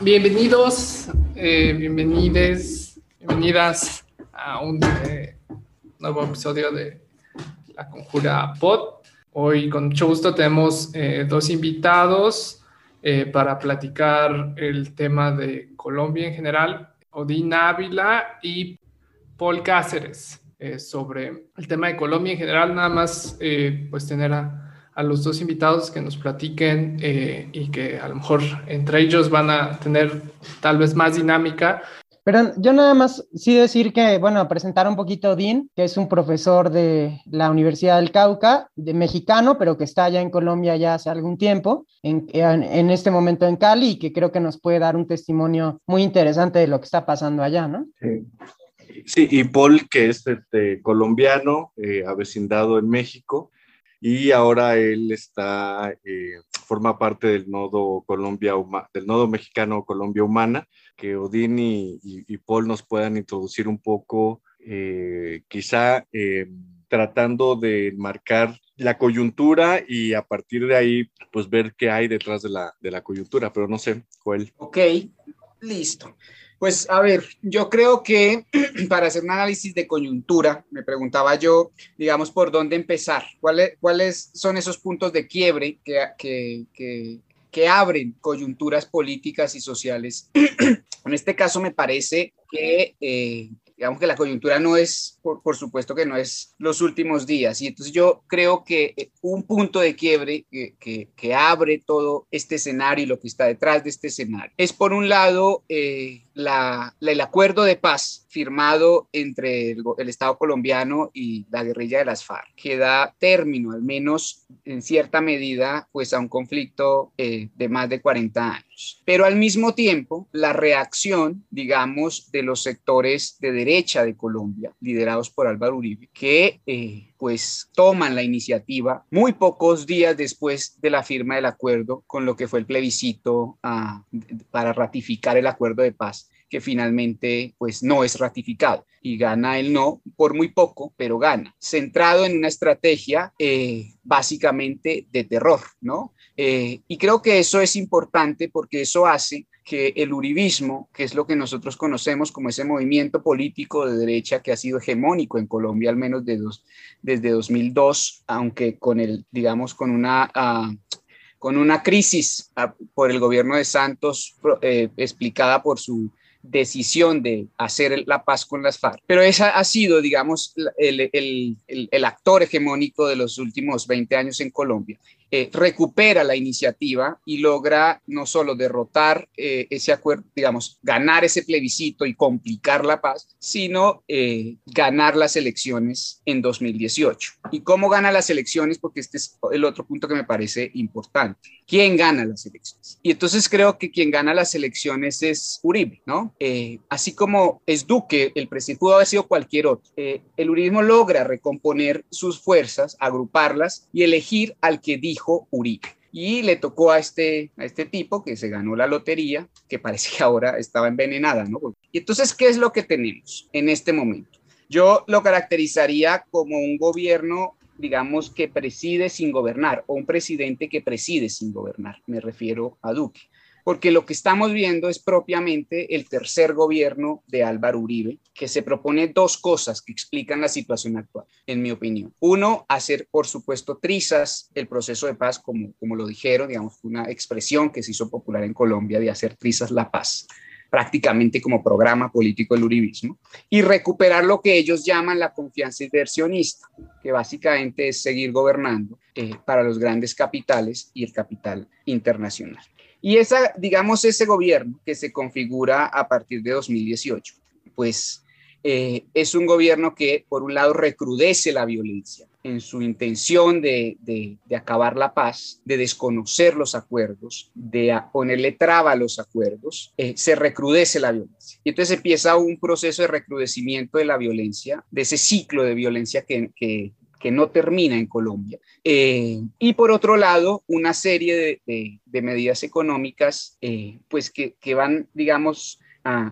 Bienvenidos, eh, bienvenides, bienvenidas a un eh, nuevo episodio de La Conjura Pod. Hoy con mucho gusto tenemos eh, dos invitados para platicar el tema de Colombia en general, Odín Ávila y Paul Cáceres. Eh, sobre el tema de Colombia en general, nada más eh, pues tener a, a, los dos invitados que nos platiquen eh, y que a lo mejor entre ellos van a tener tal vez más dinámica. Pero yo nada más sí decir que, bueno, presentar un poquito a Dean, que es un profesor de la Universidad del Cauca, de mexicano, pero que está allá en Colombia ya hace algún tiempo, en, en, en este momento en Cali, y que creo que nos puede dar un testimonio muy interesante de lo que está pasando allá, ¿no? Sí. Sí, y Paul, que es este, colombiano, eh, avecindado en México, y ahora él está, eh, forma parte del nodo Colombia, del nodo mexicano Colombia Humana, que Odín y, y, y Paul nos puedan introducir un poco, eh, quizá tratando de marcar la coyuntura y a partir de ahí, pues ver qué hay detrás de la, de la coyuntura, pero no sé, Joel. Ok, listo. Pues a ver, yo creo que para hacer un análisis de coyuntura, me preguntaba yo, digamos, por dónde empezar, cuáles, cuáles son esos puntos de quiebre que, que, que, que abren coyunturas políticas y sociales. en este caso me parece que eh, digamos que la coyuntura no es, por, por, supuesto que no es los últimos días. Y entonces yo creo que eh, un punto de quiebre que, que, que, abre todo este escenario y lo que está detrás de este escenario es, por un lado, eh, la, el acuerdo de paz firmado entre el, el, Estado colombiano y la guerrilla de las FARC, que da término, al menos en cierta medida, pues a un conflicto eh, de más de 40 años. Pero al mismo tiempo, la reacción, digamos, de los sectores de derecha de Colombia, liderados por Álvaro Uribe, que eh, pues toman la iniciativa muy pocos días después de la firma del acuerdo con lo que fue el plebiscito uh, para ratificar el acuerdo de paz que finalmente pues no es ratificado y gana el no por muy poco, pero gana, centrado en una estrategia eh, básicamente de terror, ¿no? Eh, y creo que eso es importante porque eso hace que el uribismo, que es lo que nosotros conocemos como ese movimiento político de derecha que ha sido hegemónico en Colombia al menos de dos, desde 2002, aunque con el, digamos, con una... Uh, con una crisis uh, por el gobierno de Santos eh, explicada por su decisión de hacer la paz con las FARC. Pero esa ha sido, digamos, el, el, el, el actor hegemónico de los últimos 20 años en Colombia. Eh, recupera la iniciativa y logra no solo derrotar eh, ese acuerdo, digamos, ganar ese plebiscito y complicar la paz, sino eh, ganar las elecciones en 2018. ¿Y cómo gana las elecciones? Porque este es el otro punto que me parece importante. ¿Quién gana las elecciones? Y entonces creo que quien gana las elecciones es Uribe, ¿no? Así como es Duque, el presidente pudo haber sido cualquier otro. El uribismo logra recomponer sus fuerzas, agruparlas y elegir al que dijo Uribe y le tocó a este, a este tipo que se ganó la lotería, que parece que ahora estaba envenenada, ¿no? Y entonces, ¿qué es lo que tenemos en este momento? Yo lo caracterizaría como un gobierno digamos, que preside sin gobernar o un presidente que preside sin gobernar. Me refiero a Duque. Porque lo que estamos viendo es propiamente el tercer gobierno de Álvaro Uribe, que se propone dos cosas que explican la situación actual, en mi opinión. Uno, hacer, por supuesto, trizas el proceso de paz, como, como lo dijeron, digamos, una expresión que se hizo popular en Colombia de hacer trizas la paz prácticamente como programa político del uribismo, y recuperar lo que ellos llaman la confianza inversionista, que básicamente es seguir gobernando eh, para los grandes capitales y el capital internacional. Y esa, digamos, ese gobierno que se configura a partir de 2018, pues eh, es un gobierno que, por un lado, recrudece la violencia en su intención de, de, acabar la paz, de desconocer los acuerdos, de ponerle traba a los acuerdos, eh, se recrudece la violencia. Y entonces empieza un proceso de recrudecimiento de la violencia, de ese ciclo de violencia que, que no termina en Colombia. Eh, y por otro lado, una serie de, medidas económicas, eh, pues que, que, van, digamos,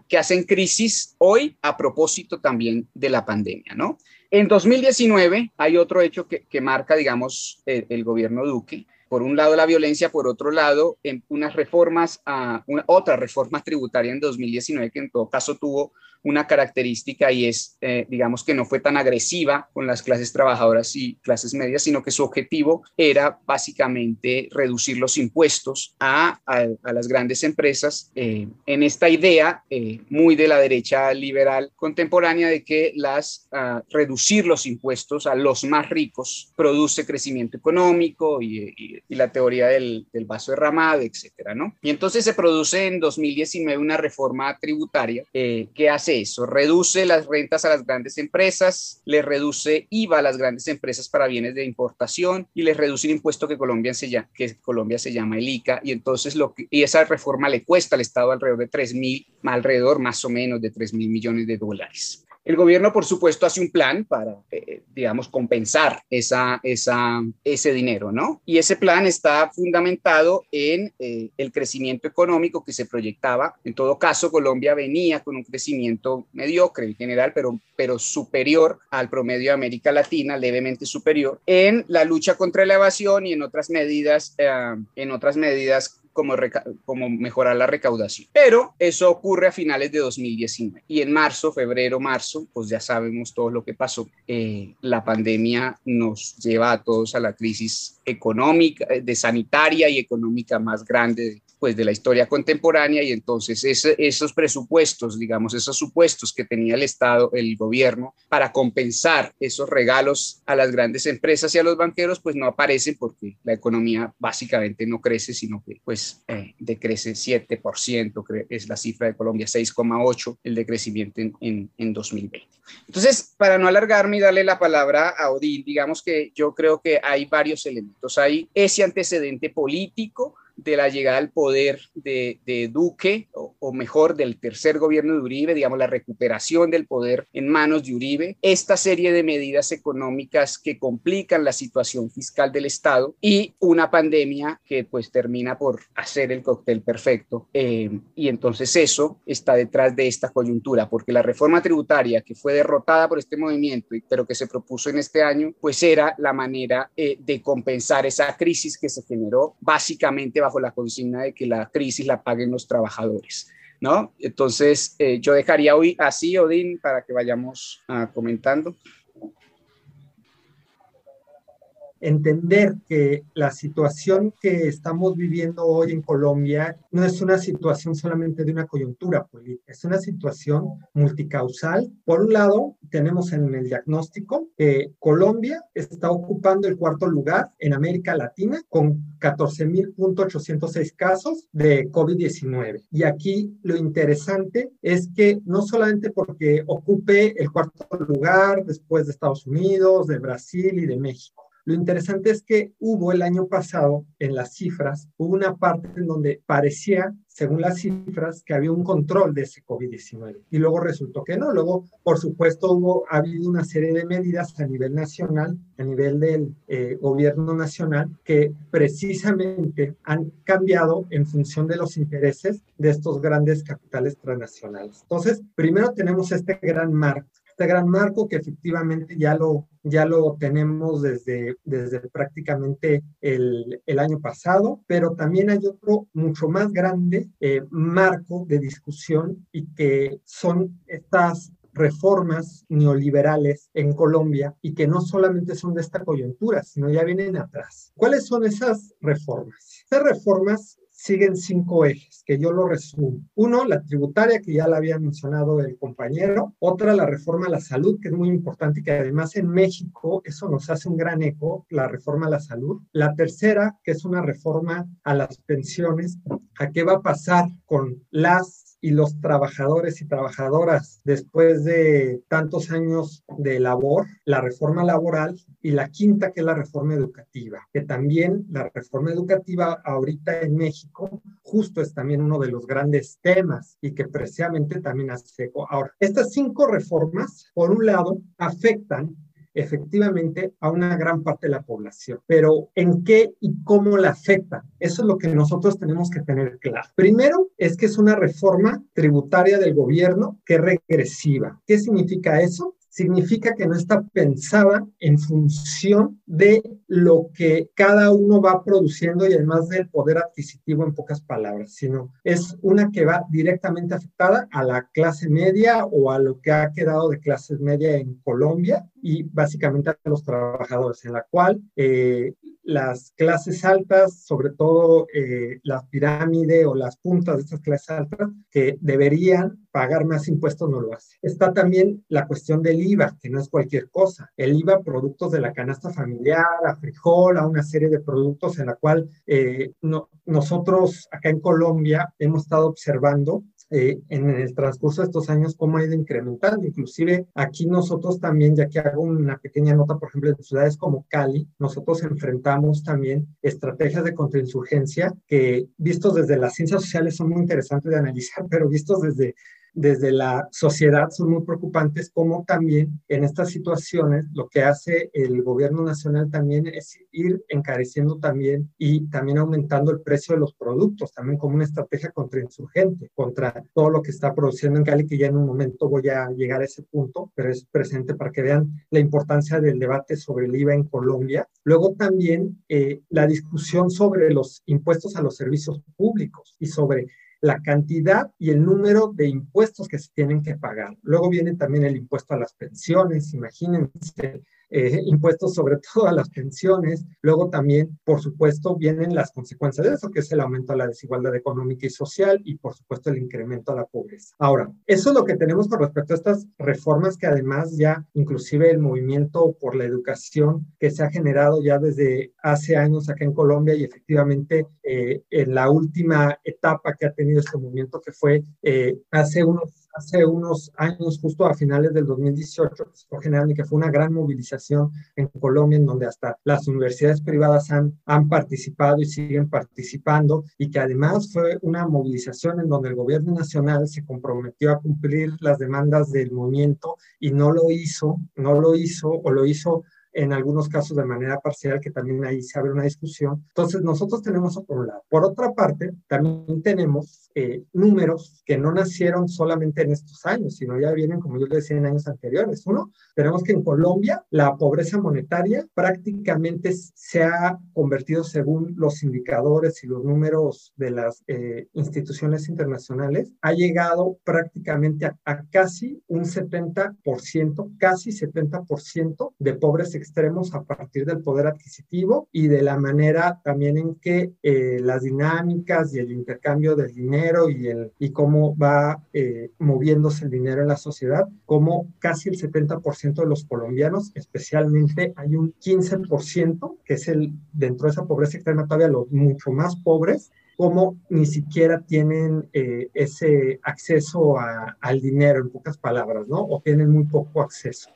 que hacen crisis hoy a propósito también de la pandemia, ¿no? En 2019 hay otro hecho que, marca, digamos, el, gobierno Duque, por un lado la violencia, por otro lado unas reformas, a una, otra reforma en 2019 que en todo caso tuvo una característica y es, eh, digamos, que no fue tan agresiva con las clases trabajadoras y clases medias, sino que su objetivo era básicamente reducir los impuestos a, a, las grandes empresas eh, en esta idea eh, muy de la derecha liberal contemporánea de que las uh, reducir los impuestos a los más ricos produce crecimiento económico y la teoría del, del, vaso derramado, etcétera, ¿no? Y entonces se produce en 2019 una reforma tributaria que hace eso, reduce las rentas a las grandes empresas, le reduce IVA a las grandes empresas para bienes de importación y les reduce el impuesto que Colombia se llama, que Colombia se llama el ICA y entonces lo que, y esa reforma le cuesta al Estado alrededor de 3 mil, alrededor más o menos de 3 mil millones de dólares. El gobierno, por supuesto, hace un plan para, eh, digamos, compensar esa, esa, ese dinero, ¿no? Y ese plan está fundamentado en eh, el crecimiento económico que se proyectaba. En todo caso, Colombia venía con un crecimiento mediocre en general, pero, pero superior al promedio de América Latina, levemente superior, en la lucha contra la evasión y en otras medidas, eh, en otras medidas como, como, mejorar la recaudación. Pero eso ocurre a finales de 2019 y en marzo, febrero, marzo, pues ya sabemos todo lo que pasó. Eh, la pandemia nos lleva a todos a la crisis económica, de sanitaria y económica más grande pues de la historia contemporánea y entonces esos presupuestos, digamos, esos supuestos que tenía el Estado, el gobierno, para compensar esos regalos a las grandes empresas y a los banqueros, pues no aparecen porque la economía básicamente no crece, sino que pues eh, decrece 7%, es la cifra de Colombia, 6,8% el decrecimiento en, en, en 2020. Entonces, para no alargarme y darle la palabra a Odín, digamos que yo creo que hay varios elementos. Hay ese antecedente político, de la llegada al poder de, Duque, o, mejor del tercer gobierno de Uribe, digamos, la recuperación del poder en manos de Uribe, esta serie de medidas económicas que complican la situación fiscal del Estado y una pandemia que pues termina por hacer el cóctel perfecto. Eh, y entonces eso está detrás de esta coyuntura, porque la reforma tributaria que fue derrotada por este movimiento, pero que se propuso en este año, pues era la manera eh, de compensar esa crisis que se generó básicamente la consigna de que la crisis la paguen los trabajadores. ¿No? Entonces, eh, yo dejaría hoy así, Odín, para que vayamos uh, comentando entender que la situación que estamos viviendo hoy en Colombia no es una situación solamente de una coyuntura política, es una situación multicausal. Por un lado, tenemos en el diagnóstico que Colombia está ocupando el cuarto lugar en América Latina con 14.806 casos de COVID-19. Y aquí lo interesante es que no solamente porque ocupe el cuarto lugar después de Estados Unidos, de Brasil y de México, lo interesante es que hubo el año pasado en las cifras, hubo una parte en donde parecía, según las cifras, que había un control de ese COVID-19 y luego resultó que no. Luego, por supuesto, hubo, ha habido una serie de medidas a nivel nacional, a nivel del eh, gobierno nacional, que precisamente han cambiado en función de los intereses de estos grandes capitales transnacionales. Entonces, primero tenemos este gran marco este gran marco que efectivamente ya lo, ya lo tenemos desde, desde prácticamente el, el año pasado, pero también hay otro mucho más grande eh, marco de discusión y que son estas reformas neoliberales en Colombia y que no solamente son de esta coyuntura, sino ya vienen atrás. ¿Cuáles son esas reformas? Estas reformas siguen cinco ejes, que yo lo resumo. Uno, la tributaria, que ya la había mencionado el compañero. Otra, la reforma a la salud, que es muy importante y que además en México eso nos hace un gran eco, la reforma a la salud. La tercera, que es una reforma a las pensiones, a qué va a pasar con las y los trabajadores y trabajadoras después de tantos años de labor, la reforma laboral y la quinta que es la reforma educativa, que también la reforma educativa ahorita en México justo es también uno de los grandes temas y que precisamente también hace eco. Ahora, estas cinco reformas, por un lado, afectan efectivamente a una gran parte de la población. Pero ¿en qué y cómo la afecta? Eso es lo que nosotros tenemos que tener claro. Primero es que es una reforma tributaria del gobierno que es regresiva. ¿Qué significa eso? Significa que no está pensada en función de lo que cada uno va produciendo y además del poder adquisitivo en pocas palabras, sino es una que va directamente afectada a la clase media o a lo que ha quedado de clases media en Colombia y básicamente a los trabajadores, en la cual eh, las clases altas, sobre todo eh, la pirámide o las puntas de estas clases altas, que deberían pagar más impuestos, no lo hacen. Está también la cuestión del IVA, que no es cualquier cosa. El IVA, productos de la canasta familiar, a frijol, a una serie de productos en la cual eh, nosotros acá en Colombia hemos estado observando eh, en el transcurso de estos años cómo ha ido incrementando. Inclusive aquí nosotros también, ya que hago una pequeña nota, por ejemplo, en ciudades como Cali, nosotros enfrentamos también estrategias de contrainsurgencia que vistos desde las ciencias sociales son muy interesantes de analizar, pero vistos desde desde la sociedad son muy preocupantes, como también en estas situaciones lo que hace el gobierno nacional también es ir encareciendo también y también aumentando el precio de los productos, también como una estrategia contrainsurgente, contra todo lo que está produciendo en Cali, que ya en un momento voy a llegar a ese punto, pero es presente para que vean la importancia del debate sobre el IVA en Colombia. Luego también eh, la discusión sobre los impuestos a los servicios públicos y sobre la cantidad y el número de impuestos que se tienen que pagar. Luego viene también el impuesto a las pensiones, imagínense eh, impuestos sobre todo a las pensiones. Luego también, por supuesto, vienen las consecuencias de eso, que es el aumento a la desigualdad económica y social y, por supuesto, el incremento a la pobreza. Ahora, eso es lo que tenemos con respecto a estas reformas que además ya, inclusive el movimiento por la educación que se ha generado ya desde hace años acá en Colombia y efectivamente eh, en la última etapa que ha tenido este movimiento que fue eh, hace unos hace unos años, justo a finales del 2018, que que fue una gran movilización en Colombia, en donde hasta las universidades privadas han, han participado y siguen participando, y que además fue una movilización en donde el gobierno nacional se comprometió a cumplir las demandas del movimiento y no lo hizo, no lo hizo o lo hizo en algunos casos de manera parcial, que también ahí se abre una discusión. Entonces, nosotros tenemos por un lado. Por otra parte, también tenemos eh, números que no nacieron solamente en estos años, sino ya vienen, como yo decía, en años anteriores. Uno, tenemos que en Colombia la pobreza monetaria prácticamente se ha convertido, según los indicadores y los números de las eh, instituciones internacionales, ha llegado prácticamente a, a casi un 70%, casi 70% de pobres extremos a partir del poder adquisitivo y de la manera también en que eh, las dinámicas y el intercambio del dinero y, el, y cómo va eh, moviéndose el dinero en la sociedad, como casi el 70% de los colombianos, especialmente hay un 15% que es el dentro de esa pobreza extrema todavía los mucho más pobres, como ni siquiera tienen eh, ese acceso al dinero, en pocas palabras, ¿no? O tienen muy poco acceso.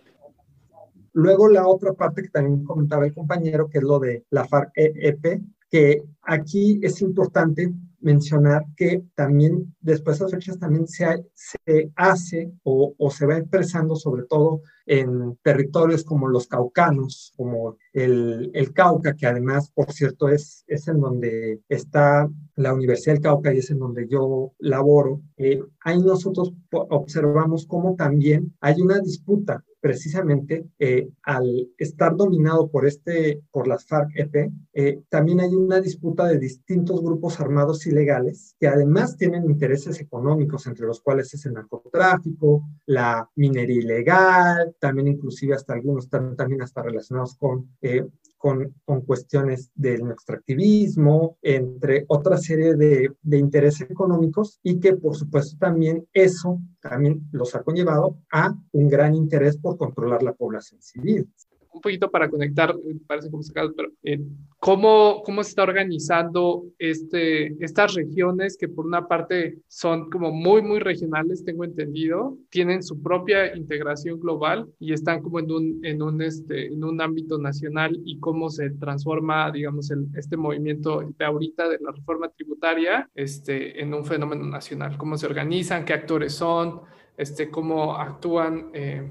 Luego la otra parte que también comentaba el compañero, que es lo de la FARC-EP, que aquí es importante mencionar que también después de esas fechas también se, se hace o, o, se va expresando sobre todo en territorios como los caucanos, como el, el, Cauca, que además, por cierto, es, es en donde está la Universidad del Cauca y es en donde yo laboro. Eh, ahí nosotros observamos cómo también hay una disputa precisamente eh, al estar dominado por este por las FARC-EP, eh, también hay una disputa de distintos grupos armados ilegales que además tienen intereses económicos, entre los cuales es el narcotráfico, la minería ilegal, también inclusive hasta algunos están también hasta relacionados con eh, con, con, cuestiones del extractivismo, entre otra serie de, de, intereses económicos y que por supuesto también eso también los ha conllevado a un gran interés por controlar la población civil un poquito para conectar, eh, parece complicado, pero eh, ¿cómo, ¿cómo se está organizando este, estas regiones que por una parte son como muy, muy regionales, tengo entendido, tienen su propia integración global y están como en un, en un, este, en un ámbito nacional y cómo se transforma, digamos, el, este movimiento de ahorita de la reforma tributaria este, en un fenómeno nacional? ¿Cómo se organizan? ¿Qué actores son? Este, ¿Cómo actúan? Eh,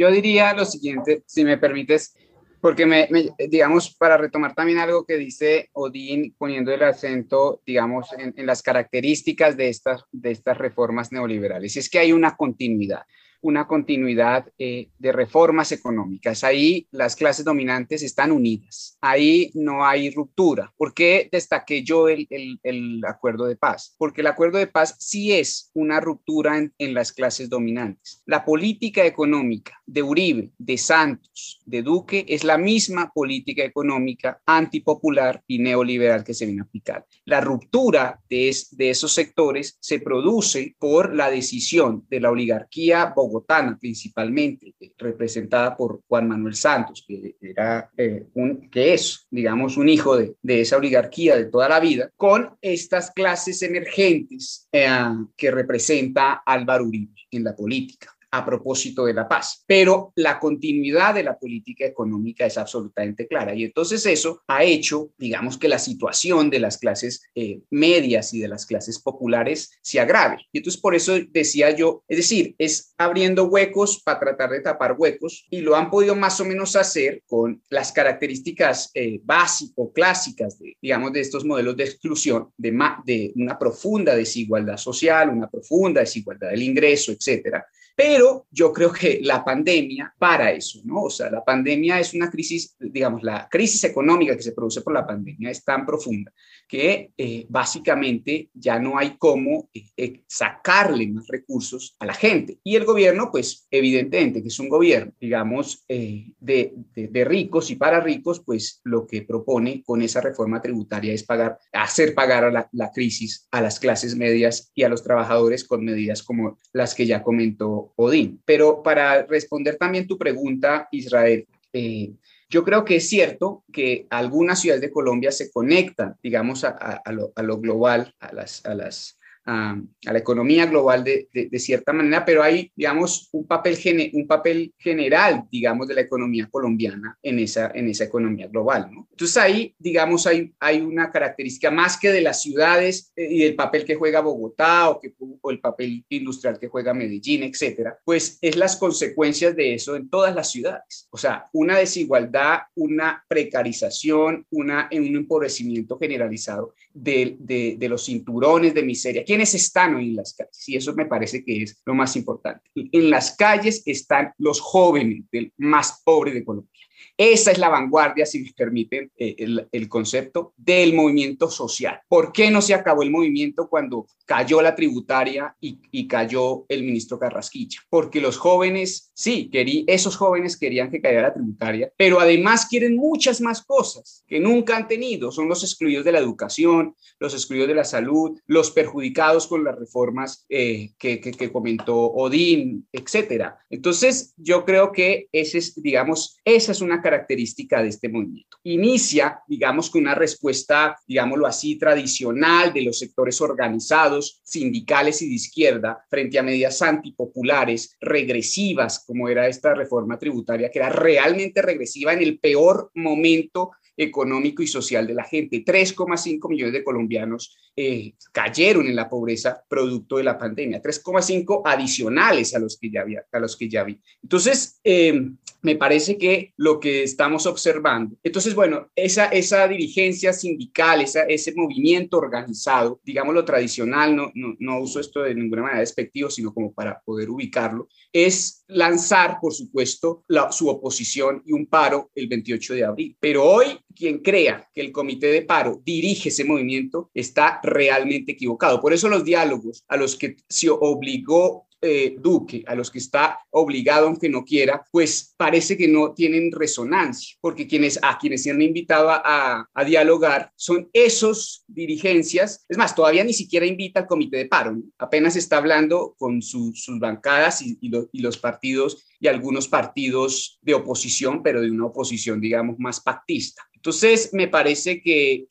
yo diría lo siguiente, si me permites, porque me, digamos, para retomar también algo que dice Odín, poniendo el acento, digamos, en, las características de estas, de estas reformas neoliberales, es que hay una continuidad. Una continuidad eh, de reformas económicas. Ahí las clases dominantes están unidas. Ahí no hay ruptura. ¿Por qué destaqué yo el, el, acuerdo de paz? Porque el acuerdo de paz sí es una ruptura en, en las clases dominantes. La política económica de Uribe, de Santos, de Duque es la misma política económica antipopular y neoliberal que se viene a aplicar. La ruptura de, de esos sectores se produce por la decisión de la oligarquía bogotana, principalmente representada por Juan Manuel Santos, que, era, eh, un, que es, digamos, un hijo de, de, esa oligarquía de toda la vida, con estas clases emergentes eh, que representa Álvaro Uribe en la política a propósito de la paz. Pero la continuidad de la política económica es absolutamente clara y entonces eso ha hecho, digamos, que la situación de las clases eh, medias y de las clases populares se agrave. Y entonces por eso decía yo, es decir, es abriendo huecos para tratar de tapar huecos y lo han podido más o menos hacer con las características eh, básicas o clásicas, digamos, de estos modelos de exclusión, de, de una profunda desigualdad social, una profunda desigualdad del ingreso, etcétera pero yo creo que la pandemia para eso, ¿no? O sea, la pandemia es una crisis, digamos, la crisis económica que se produce por la pandemia es tan profunda que eh, básicamente ya no hay cómo eh, eh, sacarle más recursos a la gente. Y el gobierno, pues evidentemente que es un gobierno, digamos, de, de, ricos y para ricos, pues lo que propone con esa reforma tributaria es pagar, hacer pagar a la, la crisis a las clases medias y a los trabajadores con medidas como las que ya comentó Odín. Pero para responder también tu pregunta, Israel, eh, yo creo que es cierto que algunas ciudades de Colombia se conectan, digamos, a, lo, a lo, global, a las, a las a, la economía global de, de, cierta manera, pero hay, digamos, un papel, un papel general, digamos, de la economía colombiana en esa, en esa economía global. ¿no? Entonces ahí, digamos, hay, hay una característica más que de las ciudades eh, y del papel que juega Bogotá o, que, o el papel industrial que juega Medellín, etcétera, pues es las consecuencias de eso en todas las ciudades. O sea, una desigualdad, una precarización, una, un empobrecimiento generalizado de, de, de los cinturones de miseria. ¿Quiénes están hoy en las calles? Y eso me parece que es lo más importante. En las calles están los jóvenes del más pobre de Colombia. Esa es la vanguardia, si me permiten eh, el, concepto, del movimiento social. ¿Por qué no se acabó el movimiento cuando cayó la tributaria y, cayó el ministro Carrasquilla? Porque los jóvenes, sí, querí, esos jóvenes querían que cayera la tributaria, pero además quieren muchas más cosas que nunca han tenido. Son los excluidos de la educación, los excluidos de la salud, los perjudicados con las reformas eh, que, que, comentó Odín, etcétera. Entonces, yo creo que ese es, digamos, esa es una característica de este movimiento. Inicia, digamos, con una respuesta, digámoslo así, tradicional de los sectores organizados, sindicales y de izquierda, frente a medidas antipopulares, regresivas, como era esta reforma tributaria, que era realmente regresiva en el peor momento económico y social de la gente. 3,5 millones de colombianos eh, cayeron en la pobreza producto de la pandemia, 3,5 adicionales a los que ya había, a los que ya vi. Entonces, eh, me parece que lo que estamos observando, entonces, bueno, esa, esa dirigencia sindical, esa, ese movimiento organizado, digamos lo tradicional, no, no, no uso esto de ninguna manera despectivo, sino como para poder ubicarlo, es lanzar, por supuesto, su oposición y un paro el 28 de abril. Pero hoy, quien crea que el comité de paro dirige ese movimiento está realmente equivocado. Por eso los diálogos a los que se obligó eh, Duque, a los que está obligado aunque no quiera, pues parece que no tienen resonancia, porque quienes, a quienes se han invitado a, dialogar son esos dirigencias, es más, todavía ni siquiera invita al comité de paro, apenas está hablando con sus bancadas y, los partidos y algunos partidos de oposición, pero de una oposición, digamos, más pactista. Entonces, me parece que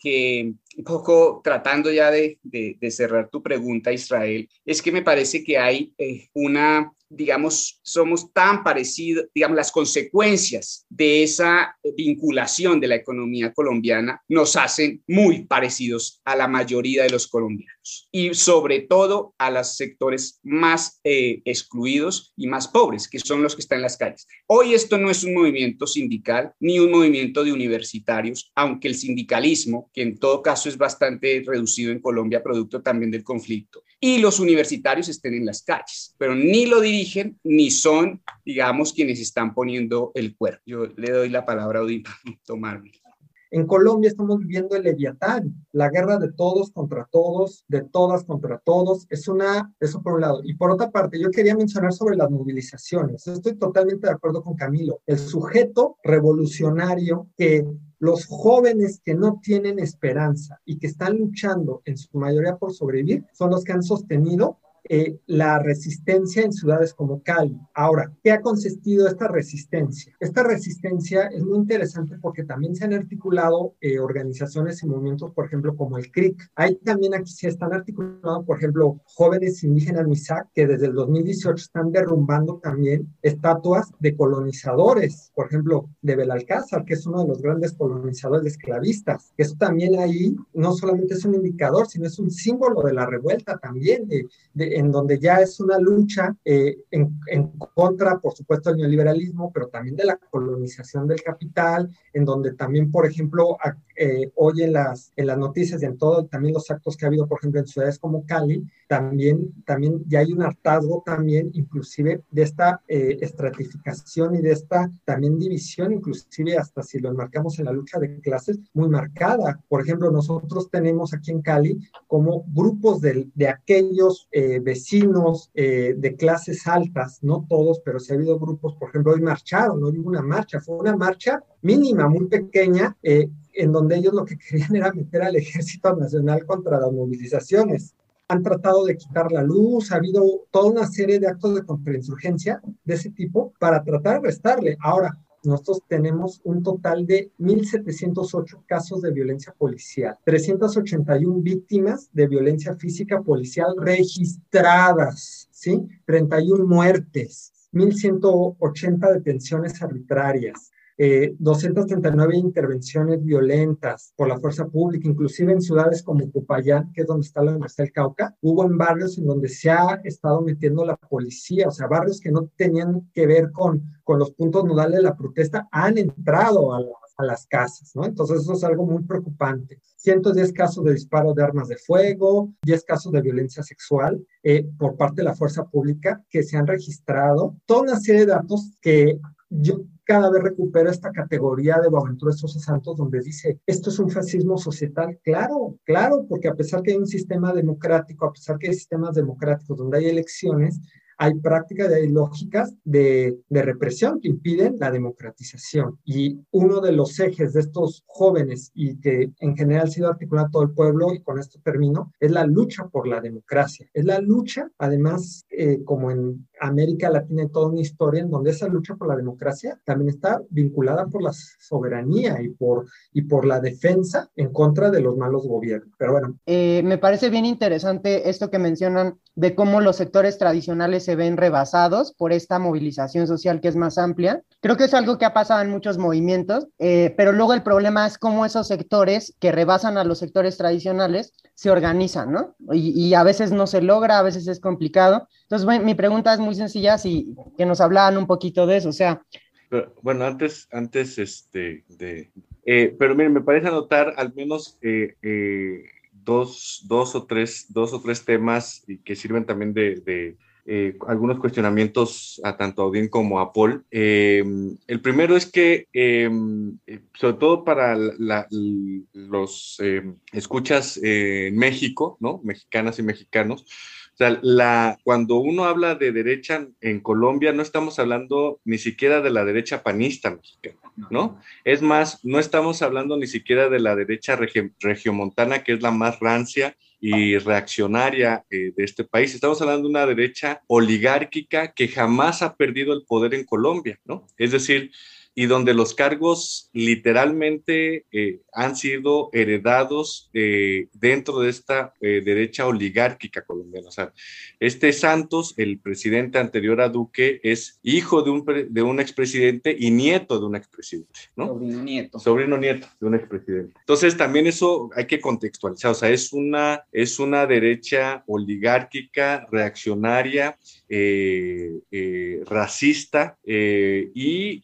un poco tratando ya de, de, cerrar tu pregunta, Israel, es que me parece que hay eh, una digamos, somos tan parecidos, digamos, las consecuencias de esa vinculación de la economía colombiana nos hacen muy parecidos a la mayoría de los colombianos y sobre todo a los sectores más eh, excluidos y más pobres, que son los que están en las calles. Hoy esto no es un movimiento sindical ni un movimiento de universitarios, aunque el sindicalismo, que en todo caso es bastante reducido en Colombia, producto también del conflicto, y los universitarios estén en las calles, pero ni lo dirigen ni son, digamos, quienes están poniendo el cuerpo. Yo le doy la palabra a Odín para tomarme. En Colombia estamos viviendo el Leviatán, la guerra de todos contra todos, de todas contra todos. Es una, eso por un lado. Y por otra parte, yo quería mencionar sobre las movilizaciones. Estoy totalmente de acuerdo con Camilo. El sujeto revolucionario que los jóvenes que no tienen esperanza y que están luchando en su mayoría por sobrevivir son los que han sostenido eh, la resistencia en ciudades como Cali. Ahora, ¿qué ha consistido esta resistencia? Esta resistencia es muy interesante porque también se han articulado eh, organizaciones y movimientos, por ejemplo, como el CRIC. Hay también aquí se están articulando, por ejemplo, jóvenes indígenas MISAC que desde el 2018 están derrumbando también estatuas de colonizadores, por ejemplo, de Belalcázar, que es uno de los grandes colonizadores esclavistas. Eso también ahí no solamente es un indicador, sino es un símbolo de la revuelta también, de, de en donde ya es una lucha eh, en, en, contra, por supuesto, del neoliberalismo, pero también de la colonización del capital, en donde también, por ejemplo, eh, hoy en las, en las noticias y en todo, también los actos que ha habido, por ejemplo, en ciudades como Cali, también, también ya hay un hartazgo también, inclusive, de esta eh, estratificación y de esta también división, inclusive hasta si lo enmarcamos en la lucha de clases, muy marcada. Por ejemplo, nosotros tenemos aquí en Cali como grupos de, de aquellos eh, vecinos eh, de clases altas, no todos, pero sí ha habido grupos, por ejemplo, hoy marcharon, no hubo una marcha, fue una marcha mínima, muy pequeña, eh, en donde ellos lo que querían era meter al ejército nacional contra las movilizaciones. Han tratado de quitar la luz, ha habido toda una serie de actos de contrainsurgencia de ese tipo para tratar de restarle. Ahora, nosotros tenemos un total de 1.708 casos de violencia policial, 381 víctimas de violencia física policial registradas, ¿sí? 31 muertes, 1.180 detenciones arbitrarias, eh, 239 intervenciones violentas por la fuerza pública, inclusive en ciudades como Popayán, que es donde está la Universidad del Cauca, hubo en barrios en donde se ha estado metiendo la policía, o sea, barrios que no tenían que ver con, con los puntos nodales de la protesta, han entrado a, la, a las casas, ¿no? Entonces eso es algo muy preocupante. 110 casos de disparo de armas de fuego, 10 casos de violencia sexual eh, por parte de la fuerza pública que se han registrado, toda una serie de datos que yo cada vez recupero esta categoría de Boaventura Sosa Santos donde dice, esto es un fascismo societal. Claro, claro, porque a pesar que hay un sistema democrático, a pesar que hay sistemas democráticos donde hay elecciones, hay prácticas, hay lógicas de, de, represión que impiden la democratización. Y uno de los ejes de estos jóvenes y que en general ha sido articulado todo el pueblo, y con esto termino, es la lucha por la democracia. Es la lucha, además, eh, como en América Latina hay toda una historia en donde esa lucha por la democracia también está vinculada por la soberanía y por, y por la defensa en contra de los malos gobiernos. Pero bueno. Eh, me parece bien interesante esto que mencionan de cómo los sectores tradicionales se ven rebasados por esta movilización social que es más amplia. Creo que es algo que ha pasado en muchos movimientos, eh, pero luego el problema es cómo esos sectores que rebasan a los sectores tradicionales se organizan, ¿no? Y, a veces no se logra, a veces es complicado. Entonces, bueno, mi pregunta es muy sencilla, si que nos hablaban un poquito de eso, o sea... Pero, bueno, antes, antes este, de... Eh, pero miren, me parece anotar al menos eh, eh, dos, dos, o tres, dos o tres temas que sirven también de eh, algunos cuestionamientos a tanto a Odín como a Paul. Eh, el primero es que, eh, sobre todo para la, los escuchas en México, ¿no? Mexicanas y mexicanos, o sea, la, cuando uno habla de derecha en Colombia, no estamos hablando ni siquiera de la derecha panista mexicana, ¿no? Es más, no estamos hablando ni siquiera de la derecha regio, regiomontana, que es la más rancia y reaccionaria eh, de este país. Estamos hablando de una derecha oligárquica que jamás ha perdido el poder en Colombia, ¿no? Es decir, y donde los cargos literalmente eh, han sido heredados eh, dentro de esta eh, derecha oligárquica colombiana. O sea, este Santos, el presidente anterior a Duque, es hijo de un, de un expresidente y nieto de un expresidente, ¿no? Sobrino nieto. Sobrino nieto de un expresidente. Entonces, también eso hay que contextualizar. O sea, es una, es una derecha oligárquica, reaccionaria, racista y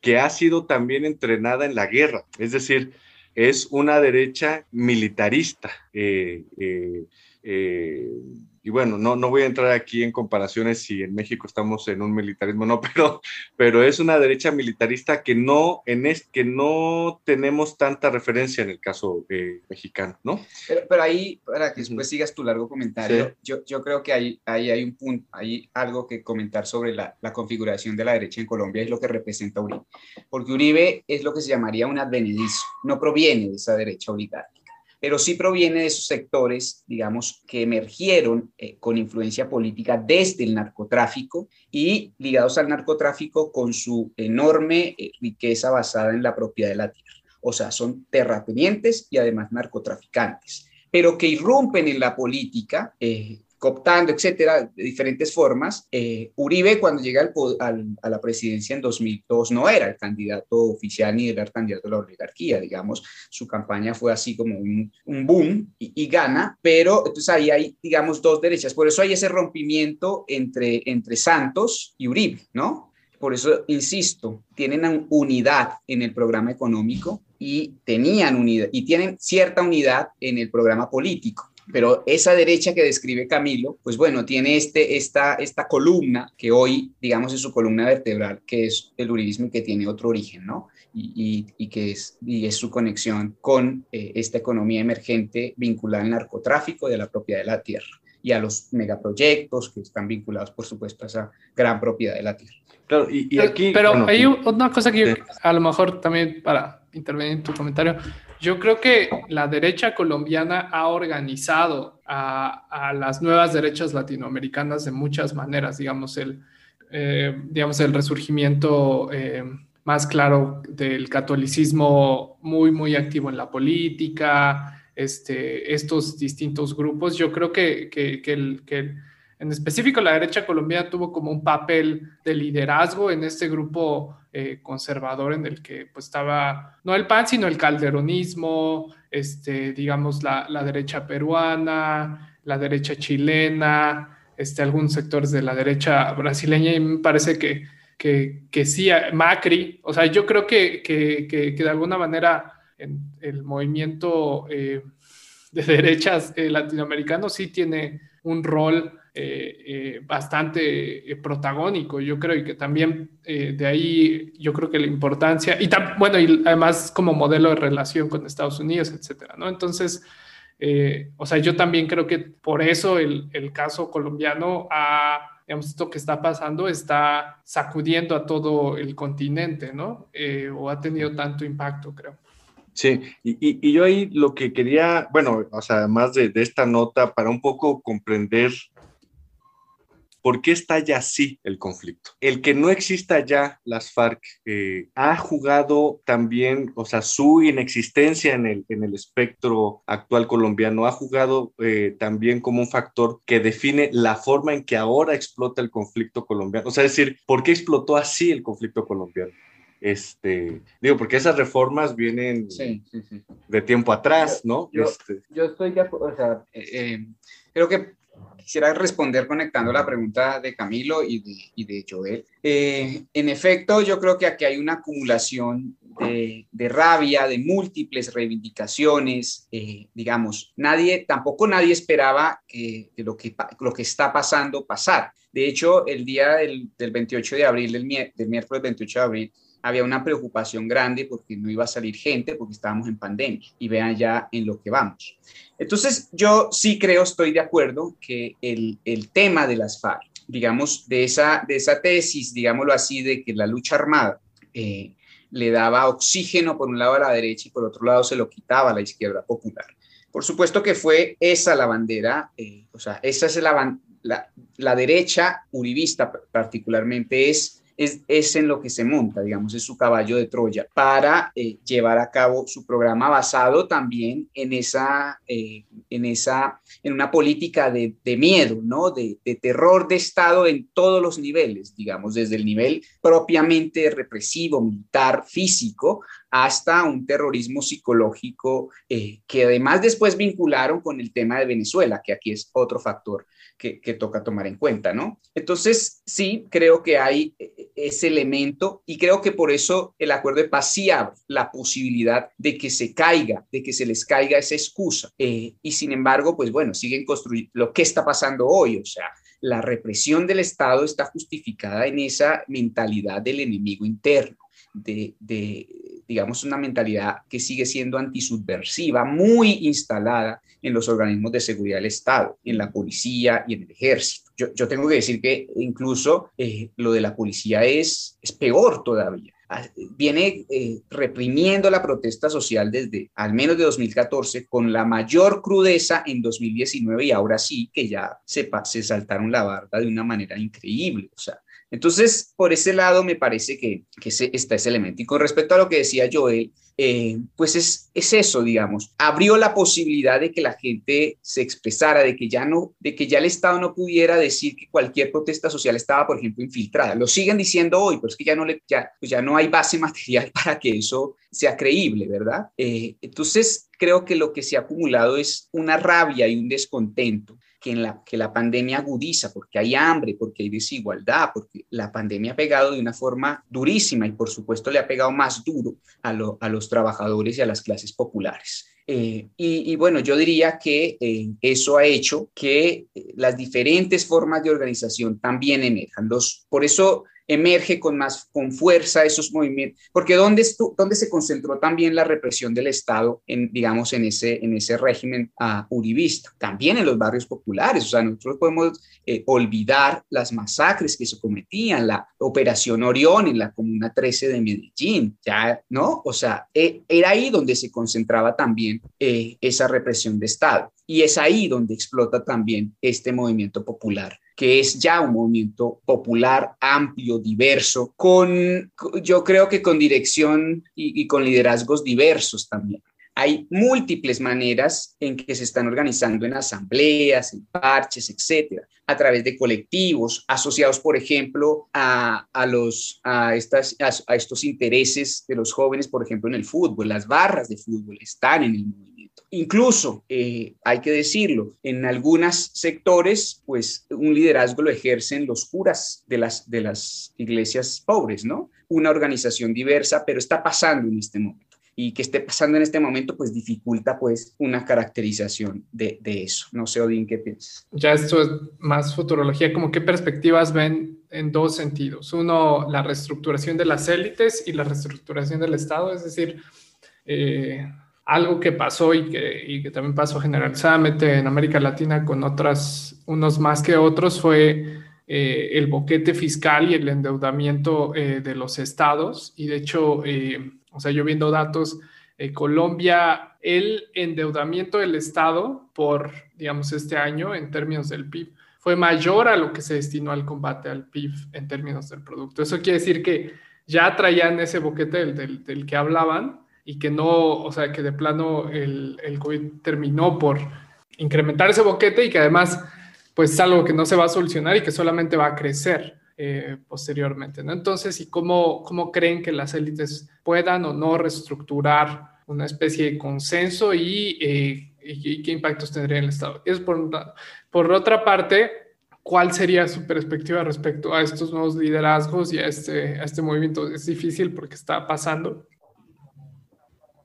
que ha sido también entrenada en la guerra, es decir, es una derecha militarista. Eh, eh, eh, y bueno, no, no voy a entrar aquí en comparaciones si en México estamos en un militarismo no, pero, pero es una derecha militarista que no, en es, que no tenemos tanta referencia en el caso eh, mexicano, ¿no? Pero, pero, ahí, para que después sigas tu largo comentario, sí. yo, yo creo que ahí, ahí hay un punto, hay algo que comentar sobre la, la configuración de la derecha en Colombia, es lo que representa Uribe. Porque Uribe es lo que se llamaría un advenedizo, no proviene de esa derecha oligárquica pero sí proviene de esos sectores, digamos, que emergieron eh, con influencia política desde el narcotráfico y ligados al narcotráfico con su enorme eh, riqueza basada en la propiedad de la tierra. O sea, son terratenientes y además narcotraficantes, pero que irrumpen en la política eh, cooptando, etcétera, de diferentes formas. Eh, Uribe, cuando llega a la presidencia en 2002, no era el candidato oficial ni era el candidato de la oligarquía, digamos. Su campaña fue así como un, boom y, y, gana, pero entonces ahí hay, digamos, dos derechas. Por eso hay ese rompimiento entre, entre Santos y Uribe, ¿no? Por eso, insisto, tienen unidad en el programa económico y tenían unidad y tienen cierta unidad en el programa político pero esa derecha que describe Camilo, pues bueno, tiene este, esta, esta columna que hoy, digamos, es su columna vertebral, que es el uribismo que tiene otro origen, ¿no? Y, y, y que es, y es su conexión con eh, esta economía emergente vinculada al narcotráfico de la propiedad de la tierra y a los megaproyectos que están vinculados, por supuesto, a esa gran propiedad de la tierra. Claro, y, y aquí... Pero bueno, hay una cosa que yo, a lo mejor también para intervenir en tu comentario, yo creo que la derecha colombiana ha organizado a, a las nuevas derechas latinoamericanas de muchas maneras, digamos, el, eh, digamos, el resurgimiento eh, más claro del catolicismo muy, muy activo en la política, este, estos distintos grupos. Yo creo que, que, que, el, que en específico la derecha colombiana tuvo como un papel de liderazgo en este grupo eh, conservador en el que pues estaba no el PAN, sino el calderonismo, este, digamos la, la derecha peruana, la derecha chilena, este, algunos sectores de la derecha brasileña y me parece que, que, que sí, Macri, o sea, yo creo que, que, que de alguna manera en el movimiento eh, de derechas eh, latinoamericano sí tiene un rol eh, eh, bastante protagónico, yo creo, y que también de ahí yo creo que la importancia, y bueno, y además como modelo de relación con Estados Unidos, etcétera, ¿no? Entonces, o sea, yo también creo que por eso el, el caso colombiano ha digamos, esto que está pasando está sacudiendo a todo el continente, ¿no? O ha tenido tanto impacto, creo. Sí, y, yo ahí lo que quería, bueno, o sea, además de, de, esta nota, para un poco comprender por qué está ya así el conflicto. El que no exista ya las FARC eh, ha jugado también, o sea, su inexistencia en el, en el espectro actual colombiano ha jugado eh, también como un factor que define la forma en que ahora explota el conflicto colombiano. O sea, es decir, ¿por qué explotó así el conflicto colombiano? Este, digo, porque esas reformas vienen sí, sí, sí. de tiempo atrás, ¿no? Yo, este. yo estoy de o sea, eh, creo que quisiera responder conectando la pregunta de Camilo y de, y de Joel. Eh, en efecto, yo creo que aquí hay una acumulación de, de rabia, de múltiples reivindicaciones, eh, digamos, nadie, tampoco nadie esperaba que, que, lo que lo que está pasando pasar. De hecho, el día del, del 28 de abril, del, del miércoles 28 de abril, había una preocupación grande porque no iba a salir gente porque estábamos en pandemia y vean ya en lo que vamos. Entonces, yo sí creo, estoy de acuerdo que el, el tema de las FARC, digamos, de esa, de esa tesis, digámoslo así, de que la lucha armada eh, le daba oxígeno por un lado a la derecha y por otro lado se lo quitaba a la izquierda popular. Por supuesto que fue esa la bandera, eh, o sea, esa es la, la, la derecha uribista particularmente es es, es, en lo que se monta, digamos, es su caballo de Troya, para eh, llevar a cabo su programa basado también en esa, eh, en esa, en una política de, de miedo, ¿no? De, de, terror de Estado en todos los niveles, digamos, desde el nivel propiamente represivo, militar, físico, hasta un terrorismo psicológico eh, que además después vincularon con el tema de Venezuela, que aquí es otro factor que, toca tomar en cuenta, ¿no? Entonces, sí, creo que hay eh, ese elemento y creo que por eso el acuerdo de paz sí abre la posibilidad de que se caiga, de que se les caiga esa excusa. Eh, y sin embargo, pues bueno, siguen construyendo lo que está pasando hoy, o sea, la represión del Estado está justificada en esa mentalidad del enemigo interno, de, digamos, una mentalidad que sigue siendo antisubversiva, muy instalada en los organismos de seguridad del Estado, en la policía y en el ejército. Yo, tengo que decir que incluso eh, lo de la policía es, peor todavía viene eh, reprimiendo la protesta social desde al menos de 2014 con la mayor crudeza en 2019 y ahora sí que ya se, se saltaron la barda de una manera increíble. O sea, entonces, por ese lado me parece que, que está ese elemento. Y con respecto a lo que decía Joel, eh, pues es, es, eso, digamos, abrió la posibilidad de que la gente se expresara, de que ya no, de que ya el Estado no pudiera decir que cualquier protesta social estaba, por ejemplo, infiltrada. Lo siguen diciendo hoy, pero es que ya no, le, ya, pues ya no hay base material para que eso sea creíble, ¿verdad? Eh, entonces, creo que lo que se ha acumulado es una rabia y un descontento que, la, que la pandemia agudiza, porque hay hambre, porque hay desigualdad, porque la pandemia ha pegado de una forma durísima y por supuesto le ha pegado más duro a, a los trabajadores y a las clases populares. Eh, y, bueno, yo diría que eh, eso ha hecho que eh, las diferentes formas de organización también emerjan. Los, por eso emerge con más con fuerza esos movimientos, porque ¿dónde, dónde se concentró también la represión del Estado, en, digamos, en ese, en ese régimen uh, uribista? También en los barrios populares, o sea, nosotros podemos eh, olvidar las masacres que se cometían, la operación Orión en la Comuna 13 de Medellín, ya, ¿no? O sea, e, era ahí donde se concentraba también eh, esa represión de Estado. Y es ahí donde explota también este movimiento popular que es ya un movimiento popular, amplio, diverso, con, yo creo que con dirección y, con liderazgos diversos también. Hay múltiples maneras en que se están organizando en asambleas, en parches, etcétera, a través de colectivos asociados, por ejemplo, a, los, a, estas, a estos intereses de los jóvenes, por ejemplo, en el fútbol. Las barras de fútbol están en el movimiento Incluso, eh, hay que decirlo, en algunos sectores, pues un liderazgo lo ejercen los curas de las, de las iglesias pobres, ¿no? Una organización diversa, pero está pasando en este momento. Y que esté pasando en este momento, pues dificulta pues una caracterización de, eso. No sé, Odín, ¿qué piensas? Ya esto es más futurología, como qué perspectivas ven en dos sentidos. Uno, la reestructuración de las élites y la reestructuración del Estado, es decir, eh, algo que pasó y que, también pasó generalizadamente en América Latina con otras, unos más que otros, fue eh, el boquete fiscal y el endeudamiento eh, de los estados. Y de hecho, eh, o sea, yo viendo datos, Colombia, el endeudamiento del estado por, digamos, este año en términos del PIB fue mayor a lo que se destinó al combate al PIB en términos del producto. Eso quiere decir que ya traían ese boquete del que hablaban y que no, o sea, que de plano el, el COVID terminó por incrementar ese boquete y que además, pues es algo que no se va a solucionar y que solamente va a crecer eh, posteriormente, ¿no? Entonces, ¿y cómo, cómo creen que las élites puedan o no reestructurar una especie de consenso y, eh, y, qué impactos tendría en el Estado? Es por, por otra parte, ¿cuál sería su perspectiva respecto a estos nuevos liderazgos y a este, a este movimiento? Es difícil porque está pasando,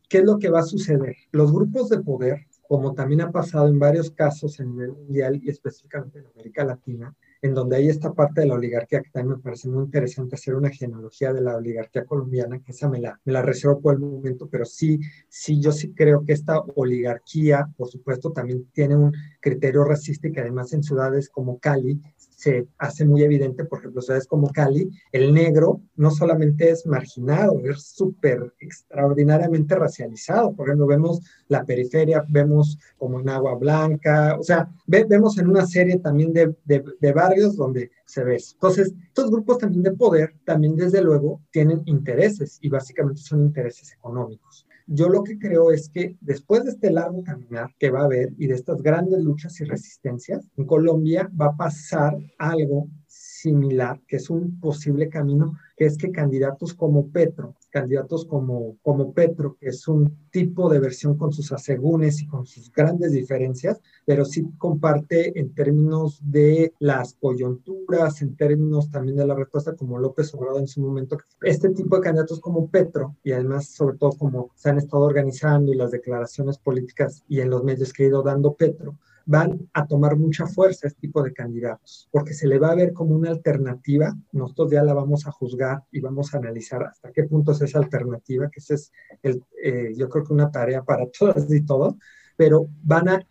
¿qué es lo que va a suceder? Los grupos de poder, como también ha pasado en varios casos en el mundial y específicamente en América Latina, en donde hay esta parte de la oligarquía que también me parece muy interesante hacer una genealogía de la oligarquía colombiana, que esa me la, me la reservo por el momento, pero sí, sí, yo sí creo que esta oligarquía, por supuesto, también tiene un criterio racista y que además en ciudades como Cali se hace muy evidente, por ejemplo, ciudades como Cali, el negro no solamente es marginado, es súper extraordinariamente racializado. Por ejemplo, vemos la periferia, vemos como en Agua Blanca, o sea, vemos en una serie también de, de, de barrios donde se ve. Entonces, estos grupos también de poder, también desde luego, tienen intereses y básicamente son intereses económicos. Yo lo que creo es que después de este largo caminar que va a haber y de estas grandes luchas y resistencias, en Colombia va a pasar algo similar, que es un posible camino, que es que candidatos como Petro candidatos como, como Petro, que es un tipo de versión con sus asegúnes y con sus grandes diferencias, pero sí comparte en términos de las coyunturas, en términos también de la respuesta como López Obrador en su momento. Este tipo de candidatos como Petro, y además sobre todo como se han estado organizando y las declaraciones políticas y en los medios que ha ido dando Petro, van a tomar mucha fuerza este tipo de candidatos, porque se le va a ver como una alternativa. Nosotros ya la vamos a juzgar y vamos a analizar hasta qué punto es esa alternativa, que esa es, el, eh, yo creo que una tarea para todas y todos, pero van a,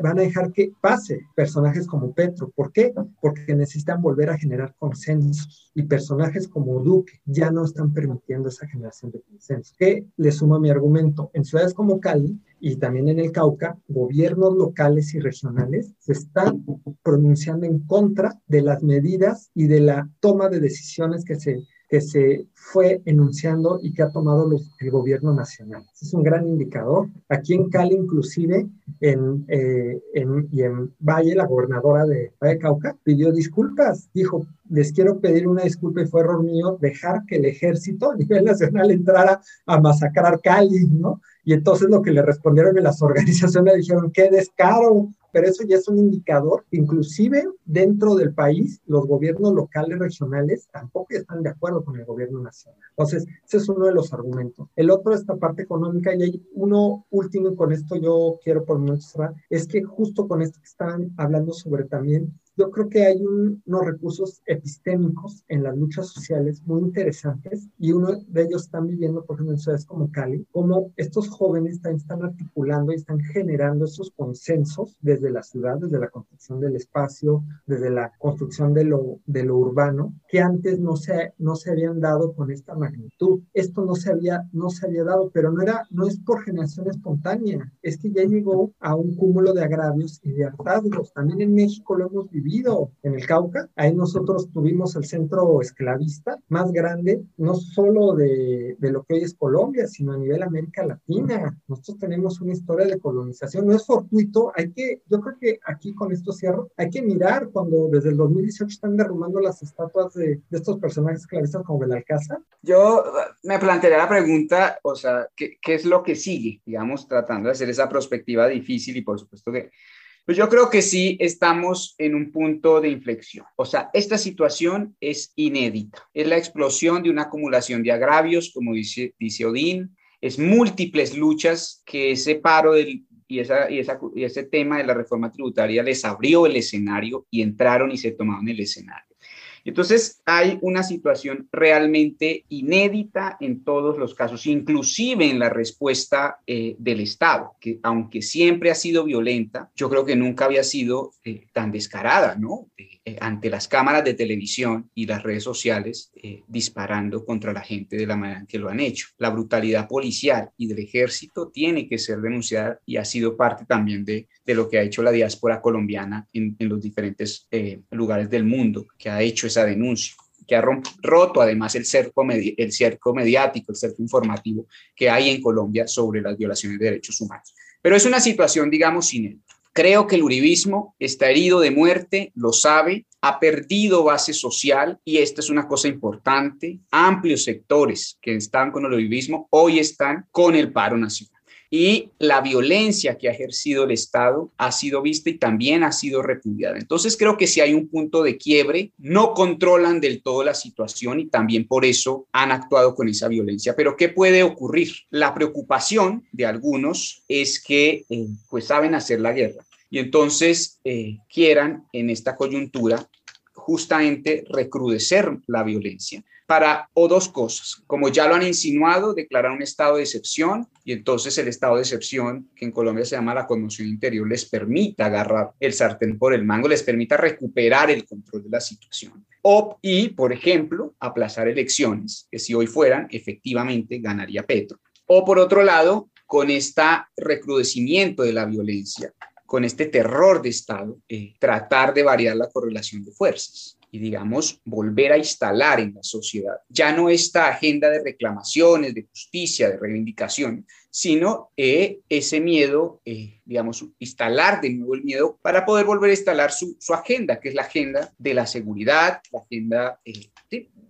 van a dejar que pase personajes como Petro. ¿Por qué? Porque necesitan volver a generar consensos y personajes como Duque ya no están permitiendo esa generación de consensos. ¿Qué le suma mi argumento? En ciudades como Cali y también en el Cauca, gobiernos locales y regionales se están pronunciando en contra de las medidas y de la toma de decisiones que se que se fue enunciando y que ha tomado los, el gobierno nacional. Es un gran indicador. Aquí en Cali, inclusive, en, eh, en, y en Valle, la gobernadora de Valle Cauca, pidió disculpas. Dijo, les quiero pedir una disculpa y fue error mío dejar que el ejército a nivel nacional entrara a masacrar Cali, ¿no? Y entonces lo que le respondieron en las organizaciones dijeron, qué descaro, pero eso ya es un indicador. Inclusive dentro del país, los gobiernos locales, regionales, tampoco están de acuerdo con el gobierno nacional. Entonces, ese es uno de los argumentos. El otro, esta parte económica, y hay uno último, y con esto yo quiero por mostrar, es que justo con esto que están hablando sobre también yo creo que hay unos recursos epistémicos en las luchas sociales muy interesantes y uno de ellos están viviendo, por ejemplo, en ciudades como Cali, como estos jóvenes también están articulando y están generando esos consensos desde la ciudad, desde la construcción del espacio, desde la construcción de lo, de lo urbano, que antes no se, no se habían dado con esta magnitud. Esto no se había, no se había dado, pero no, era, no es por generación espontánea, es que ya llegó a un cúmulo de agravios y de hartazgos. También en México lo hemos vivido en el Cauca. Ahí nosotros tuvimos el centro esclavista más grande, no solo de, de lo que hoy es Colombia, sino a nivel América Latina. Nosotros tenemos una historia de colonización, no es fortuito, hay que, yo creo que aquí con esto cierro, hay que mirar cuando desde el 2018 están derrumbando las estatuas de, de estos personajes esclavistas como Belalcázar. Yo me plantearía la pregunta, o sea, ¿qué, ¿qué es lo que sigue? Digamos, tratando de hacer esa perspectiva difícil y por supuesto que pues yo creo que sí estamos en un punto de inflexión. O sea, esta situación es inédita. Es la explosión de una acumulación de agravios, como dice, dice Odín. Es múltiples luchas que ese paro del, y, esa, y, esa, y ese tema de la reforma tributaria les abrió el escenario y entraron y se tomaron el escenario. Entonces, hay una situación realmente inédita en todos los casos, inclusive en la respuesta eh, del Estado, que aunque siempre ha sido violenta, yo creo que nunca había sido eh, tan descarada, ¿no? Eh, ante las cámaras de televisión y las redes sociales disparando contra la gente de la manera en que lo han hecho. La brutalidad policial y del ejército tiene que ser denunciada y ha sido parte también de, lo que ha hecho la diáspora colombiana en los diferentes lugares del mundo, que ha hecho esa denuncia, que ha roto además el cerco, el cerco mediático, el cerco informativo que hay en Colombia sobre las violaciones de derechos humanos. Pero es una situación, digamos, sin Creo que el uribismo está herido de muerte, lo sabe, ha perdido base social y esta es una cosa importante. Amplios sectores que están con el uribismo hoy están con el paro nacional y la violencia que ha ejercido el Estado ha sido vista y también ha sido repudiada. Entonces creo que si hay un punto de quiebre, no controlan del todo la situación y también por eso han actuado con esa violencia. Pero ¿qué puede ocurrir? La preocupación de algunos es que eh, pues saben hacer la guerra y entonces eh, quieran en esta coyuntura justamente recrudecer la violencia para o dos cosas. Como ya lo han insinuado, declarar un estado de excepción y entonces el estado de excepción, que en Colombia se llama la conmoción interior, les permita agarrar el sartén por el mango, les permita recuperar el control de la situación. O, y, por ejemplo, aplazar elecciones, que si hoy fueran, efectivamente ganaría Petro. O, por otro lado, con este recrudecimiento de la violencia, con este terror de Estado, eh, tratar de variar la correlación de fuerzas y, digamos, volver a instalar en la sociedad. Ya no esta agenda de reclamaciones, de justicia, de reivindicación, sino eh, ese miedo, eh, digamos, instalar de nuevo el miedo para poder volver a instalar su, su, agenda, que es la agenda de la seguridad, la agenda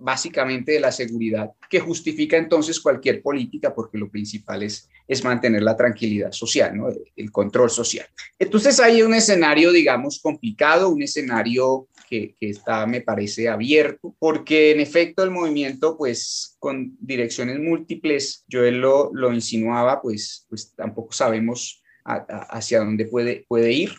básicamente de la seguridad, que justifica entonces cualquier política, porque lo principal es, es mantener la tranquilidad social, ¿no? el control social. Entonces hay un escenario, digamos, complicado, un escenario que, que, está, me parece, abierto, porque en efecto el movimiento, pues con direcciones múltiples, yo lo, lo insinuaba, pues, pues tampoco sabemos hacia dónde puede, puede ir.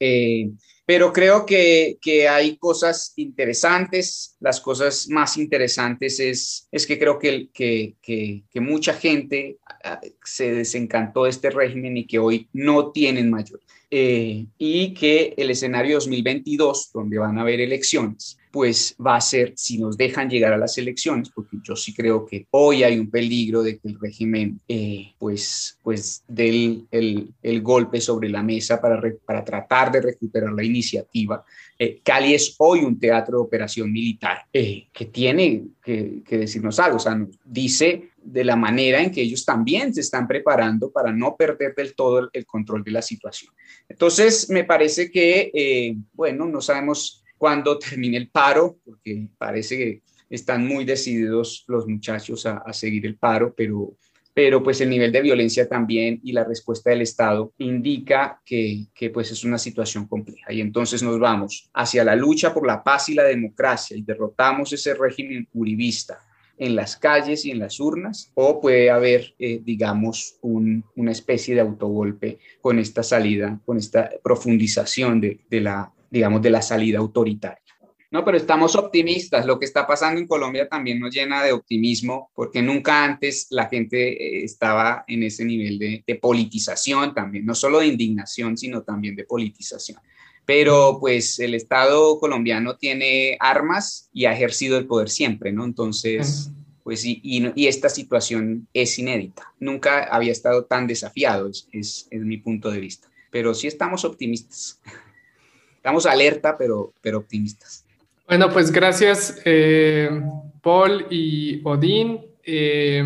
Eh, pero creo que, que, hay cosas interesantes. Las cosas más interesantes es, es que creo que, que, que, mucha gente ah, se desencantó de este régimen y que hoy no tienen mayor. Eh, y que el escenario 2022, donde van a haber elecciones, pues va a ser si nos dejan llegar a las elecciones, porque yo sí creo que hoy hay un peligro de que el régimen eh, pues, pues dé el, el, golpe sobre la mesa para, para tratar de recuperar la iniciativa. Eh, Cali es hoy un teatro de operación militar eh, que tiene que, que, decirnos algo, o sea, nos dice de la manera en que ellos también se están preparando para no perder del todo el, control de la situación. Entonces, me parece que, bueno, no sabemos cuando termine el paro, porque parece que están muy decididos los muchachos a, seguir el paro, pero, pero pues el nivel de violencia también y la respuesta del Estado indica que, que pues es una situación compleja. Y entonces nos vamos hacia la lucha por la paz y la democracia y derrotamos ese régimen uribista en las calles y en las urnas, o puede haber, eh, digamos, un, una especie de autogolpe con esta salida, con esta profundización de, de la digamos, de la salida autoritaria. No, pero estamos optimistas. Lo que está pasando en Colombia también nos llena de optimismo, porque nunca antes la gente eh, estaba en ese nivel de, politización también, no solo de indignación, sino también de politización. Pero pues el Estado colombiano tiene armas y ha ejercido el poder siempre, ¿no? Entonces, pues y, y, y esta situación es inédita. Nunca había estado tan desafiado, es, es, es mi punto de vista. Pero sí estamos optimistas. estamos alerta, pero, pero optimistas. Bueno, pues gracias, eh, Paul y Odín, eh,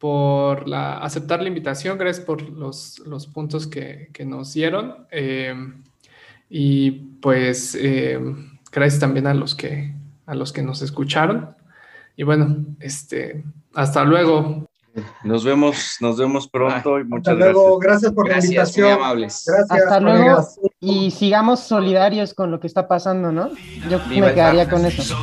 por la, aceptar la invitación, gracias por los, los puntos que, que, nos dieron. Eh, y pues gracias también a los que, a los que nos escucharon. Y bueno, este, hasta luego. Nos vemos, nos vemos pronto y muchas Hasta luego. gracias. Gracias por Gracias, la invitación. muy amables. Gracias. Hasta luego y sigamos solidarios con lo que está pasando, ¿no? Yo Viva me quedaría con eso.